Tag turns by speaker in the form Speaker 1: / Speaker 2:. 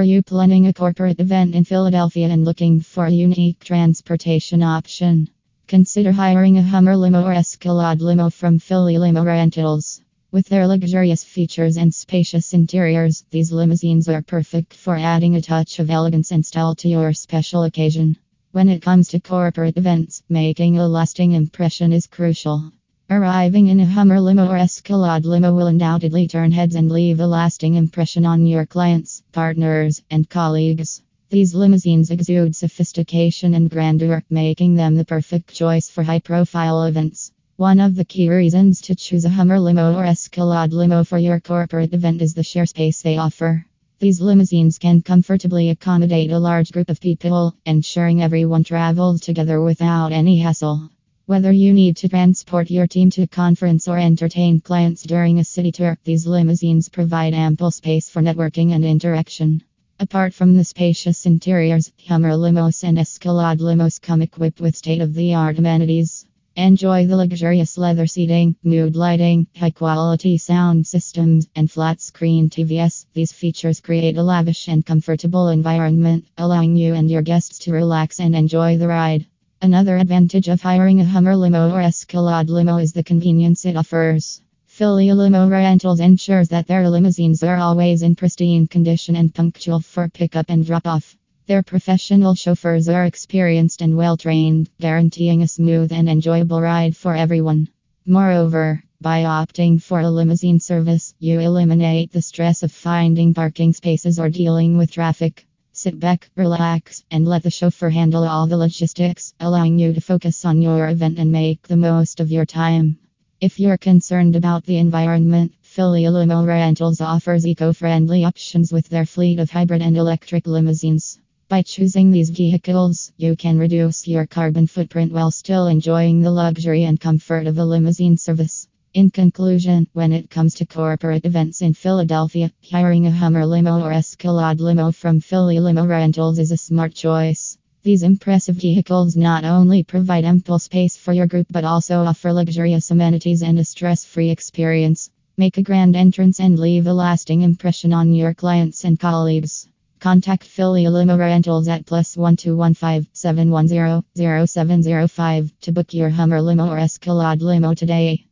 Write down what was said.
Speaker 1: Are you planning a corporate event in Philadelphia and looking for a unique transportation option? Consider hiring a Hummer limo or Escalade limo from Philly Limo Rentals. With their luxurious features and spacious interiors, these limousines are perfect for adding a touch of elegance and style to your special occasion. When it comes to corporate events, making a lasting impression is crucial. Arriving in a Hummer limo or Escalade limo will undoubtedly turn heads and leave a lasting impression on your clients, partners, and colleagues. These limousines exude sophistication and grandeur, making them the perfect choice for high profile events. One of the key reasons to choose a Hummer limo or Escalade limo for your corporate event is the share space they offer. These limousines can comfortably accommodate a large group of people, ensuring everyone travels together without any hassle. Whether you need to transport your team to a conference or entertain clients during a city tour, these limousines provide ample space for networking and interaction. Apart from the spacious interiors, Hummer limos and Escalade limos come equipped with state of the art amenities. Enjoy the luxurious leather seating, mood lighting, high quality sound systems, and flat screen TVS. These features create a lavish and comfortable environment, allowing you and your guests to relax and enjoy the ride. Another advantage of hiring a Hummer limo or Escalade limo is the convenience it offers. Philly Limo Rentals ensures that their limousines are always in pristine condition and punctual for pickup and drop off. Their professional chauffeurs are experienced and well trained, guaranteeing a smooth and enjoyable ride for everyone. Moreover, by opting for a limousine service, you eliminate the stress of finding parking spaces or dealing with traffic. Sit back, relax, and let the chauffeur handle all the logistics, allowing you to focus on your event and make the most of your time. If you're concerned about the environment, Philly Limo Rentals offers eco friendly options with their fleet of hybrid and electric limousines. By choosing these vehicles, you can reduce your carbon footprint while still enjoying the luxury and comfort of a limousine service. In conclusion, when it comes to corporate events in Philadelphia, hiring a Hummer limo or Escalade limo from Philly Limo Rentals is a smart choice. These impressive vehicles not only provide ample space for your group but also offer luxurious amenities and a stress free experience. Make a grand entrance and leave a lasting impression on your clients and colleagues. Contact Philly Limo Rentals at plus 1215 710 0705 to book your Hummer limo or Escalade limo today.